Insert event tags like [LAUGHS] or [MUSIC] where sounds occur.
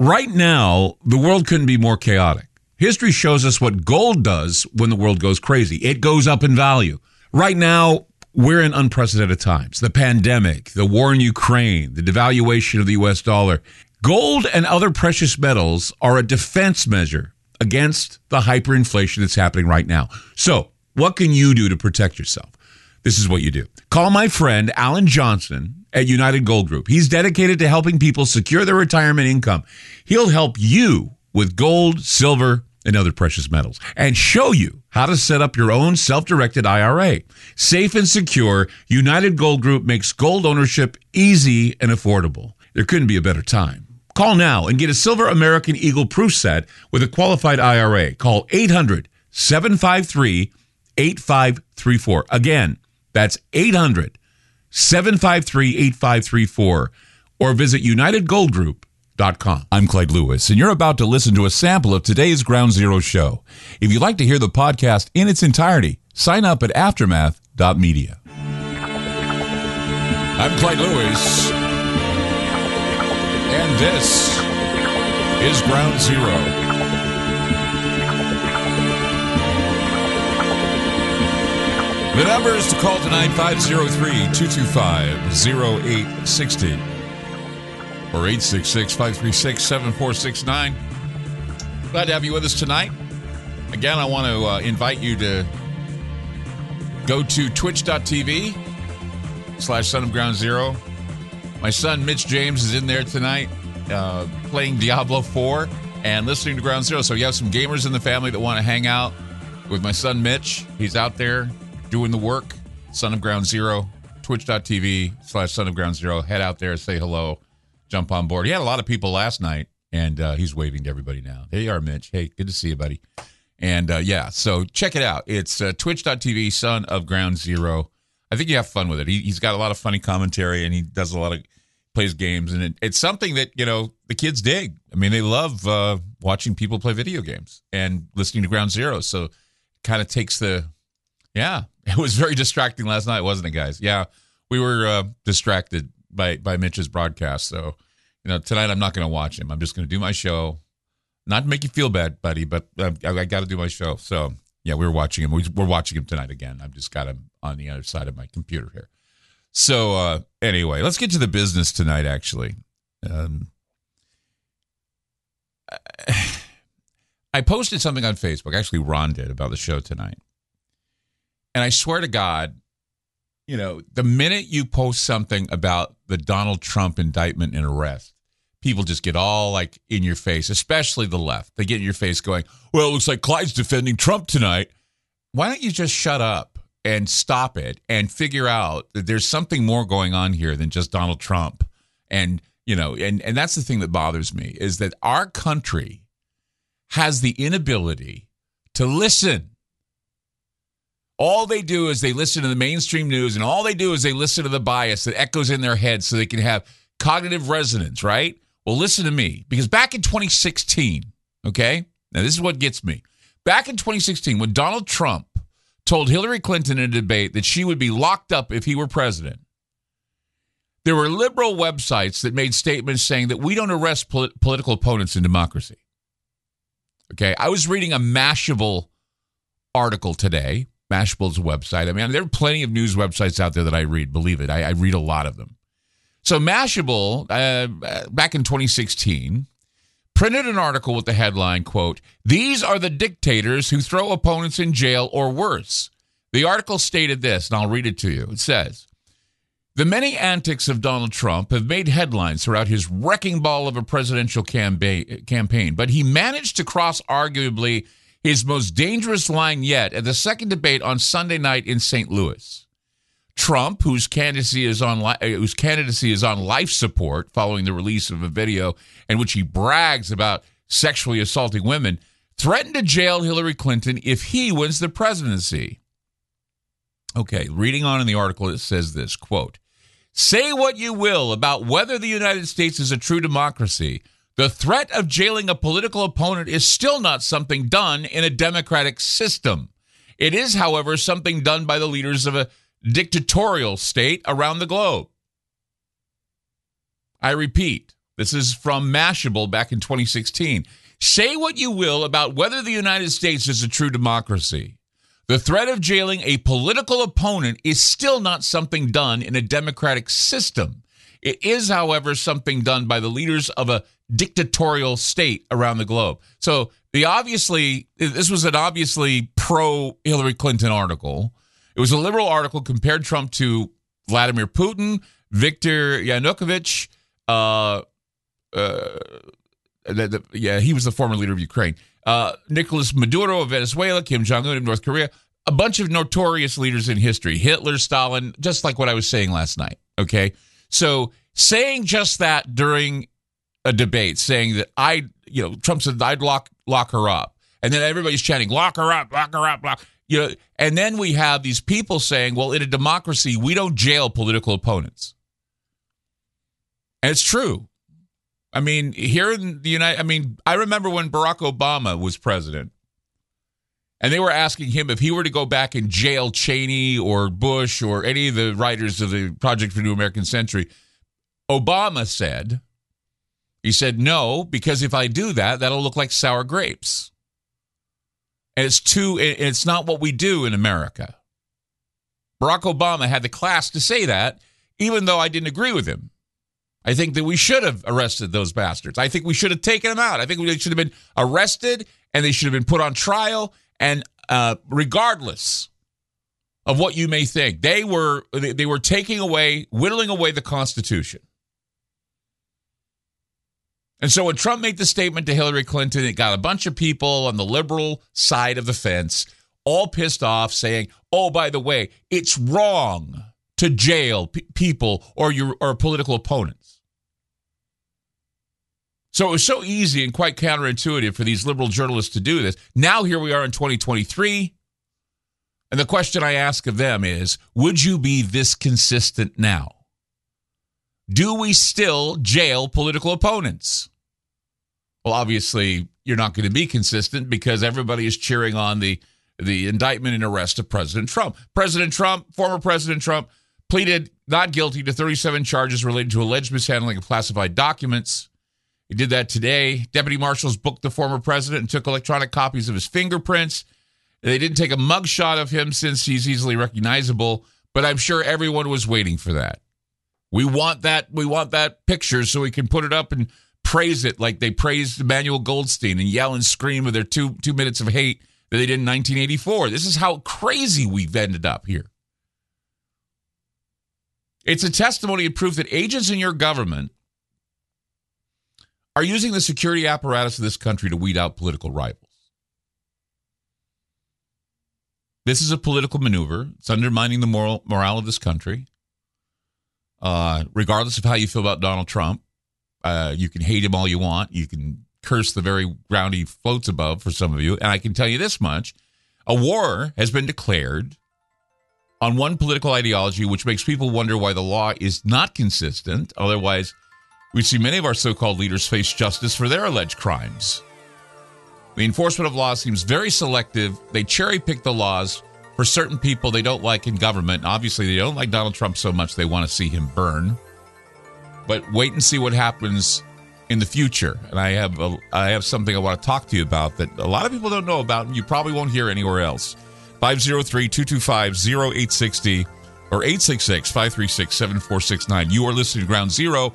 right now, the world couldn't be more chaotic. History shows us what gold does when the world goes crazy. It goes up in value. Right now, we're in unprecedented times. The pandemic, the war in Ukraine, the devaluation of the US dollar. Gold and other precious metals are a defense measure against the hyperinflation that's happening right now. So, what can you do to protect yourself? This is what you do. Call my friend Alan Johnson at United Gold Group. He's dedicated to helping people secure their retirement income. He'll help you with gold, silver, and other precious metals and show you how to set up your own self-directed IRA. Safe and secure, United Gold Group makes gold ownership easy and affordable. There couldn't be a better time. Call now and get a Silver American Eagle proof set with a qualified IRA. Call 800 753 8534. Again, that's 800 753 8534 or visit UnitedGoldGroup.com. I'm Clyde Lewis, and you're about to listen to a sample of today's Ground Zero show. If you'd like to hear the podcast in its entirety, sign up at aftermath.media. I'm Clyde Lewis, and this is Ground Zero. The number is to call tonight 503 225 0860 or 866 536 7469. Glad to have you with us tonight. Again, I want to uh, invite you to go to twitch.tv slash son of ground zero. My son Mitch James is in there tonight uh, playing Diablo 4 and listening to Ground Zero. So you have some gamers in the family that want to hang out with my son Mitch. He's out there doing the work. Son of Ground Zero, twitch.tv slash Son of Ground Zero. Head out there, say hello, jump on board. He had a lot of people last night, and uh, he's waving to everybody now. There you are, Mitch. Hey, good to see you, buddy. And uh, yeah, so check it out. It's uh, twitch.tv, Son of Ground Zero. I think you have fun with it. He, has got a lot of funny commentary, and he does a lot of plays games, and it, it's something that you know the kids dig. I mean, they love uh, watching people play video games and listening to Ground Zero. So, kind of takes the yeah, [LAUGHS] it was very distracting last night, wasn't it, guys? Yeah, we were uh, distracted by by Mitch's broadcast. So, you know, tonight I'm not going to watch him. I'm just going to do my show. Not to make you feel bad, buddy, but I, I got to do my show. So, yeah, we were watching him. We, are watching him tonight again. I've just got him on the other side of my computer here. So, uh, anyway, let's get to the business tonight. Actually, um, [SIGHS] I posted something on Facebook. Actually, Ron did about the show tonight and I swear to God, you know, the minute you post something about the Donald Trump indictment and arrest, people just get all like in your face, especially the left. They get in your face going, well, it looks like Clyde's defending Trump tonight. Why don't you just shut up and stop it and figure out that there's something more going on here than just Donald Trump? And, you know, and, and that's the thing that bothers me is that our country has the inability to listen all they do is they listen to the mainstream news and all they do is they listen to the bias that echoes in their head so they can have cognitive resonance, right? Well, listen to me because back in 2016, okay? Now, this is what gets me. Back in 2016, when Donald Trump told Hillary Clinton in a debate that she would be locked up if he were president, there were liberal websites that made statements saying that we don't arrest pol- political opponents in democracy. Okay, I was reading a Mashable article today Mashable's website. I mean, there are plenty of news websites out there that I read. Believe it, I, I read a lot of them. So Mashable, uh, back in 2016, printed an article with the headline, quote, These are the dictators who throw opponents in jail or worse. The article stated this, and I'll read it to you. It says, the many antics of Donald Trump have made headlines throughout his wrecking ball of a presidential campaign, but he managed to cross arguably his most dangerous line yet at the second debate on Sunday night in St. Louis. Trump, whose candidacy is on uh, whose candidacy is on life support following the release of a video in which he brags about sexually assaulting women, threatened to jail Hillary Clinton if he wins the presidency. Okay, reading on in the article it says this, quote, "Say what you will about whether the United States is a true democracy, the threat of jailing a political opponent is still not something done in a democratic system. It is, however, something done by the leaders of a dictatorial state around the globe. I repeat, This is from Mashable back in 2016. Say what you will about whether the United States is a true democracy. The threat of jailing a political opponent is still not something done in a democratic system. It is, however, something done by the leaders of a dictatorial state around the globe. So the obviously this was an obviously pro Hillary Clinton article. It was a liberal article compared Trump to Vladimir Putin, Viktor Yanukovych, uh, uh, the, the, yeah, he was the former leader of Ukraine. Uh, Nicolas Maduro of Venezuela, Kim Jong Un of North Korea, a bunch of notorious leaders in history, Hitler, Stalin, just like what I was saying last night. Okay. So saying just that during a debate, saying that I, you know, Trump said I'd lock lock her up, and then everybody's chanting lock her up, lock her up, lock. You know, and then we have these people saying, well, in a democracy, we don't jail political opponents. And it's true. I mean, here in the United, I mean, I remember when Barack Obama was president, and they were asking him if he were to go back and jail Cheney or Bush or any of the writers of the Project for New American Century. Obama said, he said, no, because if I do that, that'll look like sour grapes. And it's too, it's not what we do in America. Barack Obama had the class to say that, even though I didn't agree with him. I think that we should have arrested those bastards. I think we should have taken them out. I think they should have been arrested and they should have been put on trial. And uh, regardless of what you may think, they were they were taking away, whittling away the Constitution. And so when Trump made the statement to Hillary Clinton, it got a bunch of people on the liberal side of the fence all pissed off, saying, "Oh, by the way, it's wrong." to jail people or your or political opponents. So it was so easy and quite counterintuitive for these liberal journalists to do this. Now here we are in 2023. And the question I ask of them is Would you be this consistent now? Do we still jail political opponents? Well, obviously, you're not going to be consistent because everybody is cheering on the, the indictment and arrest of President Trump. President Trump, former President Trump, pleaded not guilty to 37 charges related to alleged mishandling of classified documents. He did that today. Deputy marshals booked the former president and took electronic copies of his fingerprints. They didn't take a mugshot of him since he's easily recognizable, but I'm sure everyone was waiting for that. We want that. We want that picture so we can put it up and praise it like they praised Emmanuel Goldstein and yell and scream with their two two minutes of hate that they did in 1984. This is how crazy we've ended up here. It's a testimony and proof that agents in your government are using the security apparatus of this country to weed out political rivals. This is a political maneuver. It's undermining the moral morale of this country. Uh, regardless of how you feel about Donald Trump, uh, you can hate him all you want. You can curse the very ground he floats above for some of you. And I can tell you this much a war has been declared on one political ideology, which makes people wonder why the law is not consistent. Otherwise, we see many of our so called leaders face justice for their alleged crimes. The enforcement of laws seems very selective. They cherry pick the laws for certain people they don't like in government. Obviously, they don't like Donald Trump so much they want to see him burn. But wait and see what happens in the future. And I have a, I have something I want to talk to you about that a lot of people don't know about, and you probably won't hear anywhere else. 503 225 0860 or 866 536 7469. You are listening to Ground Zero.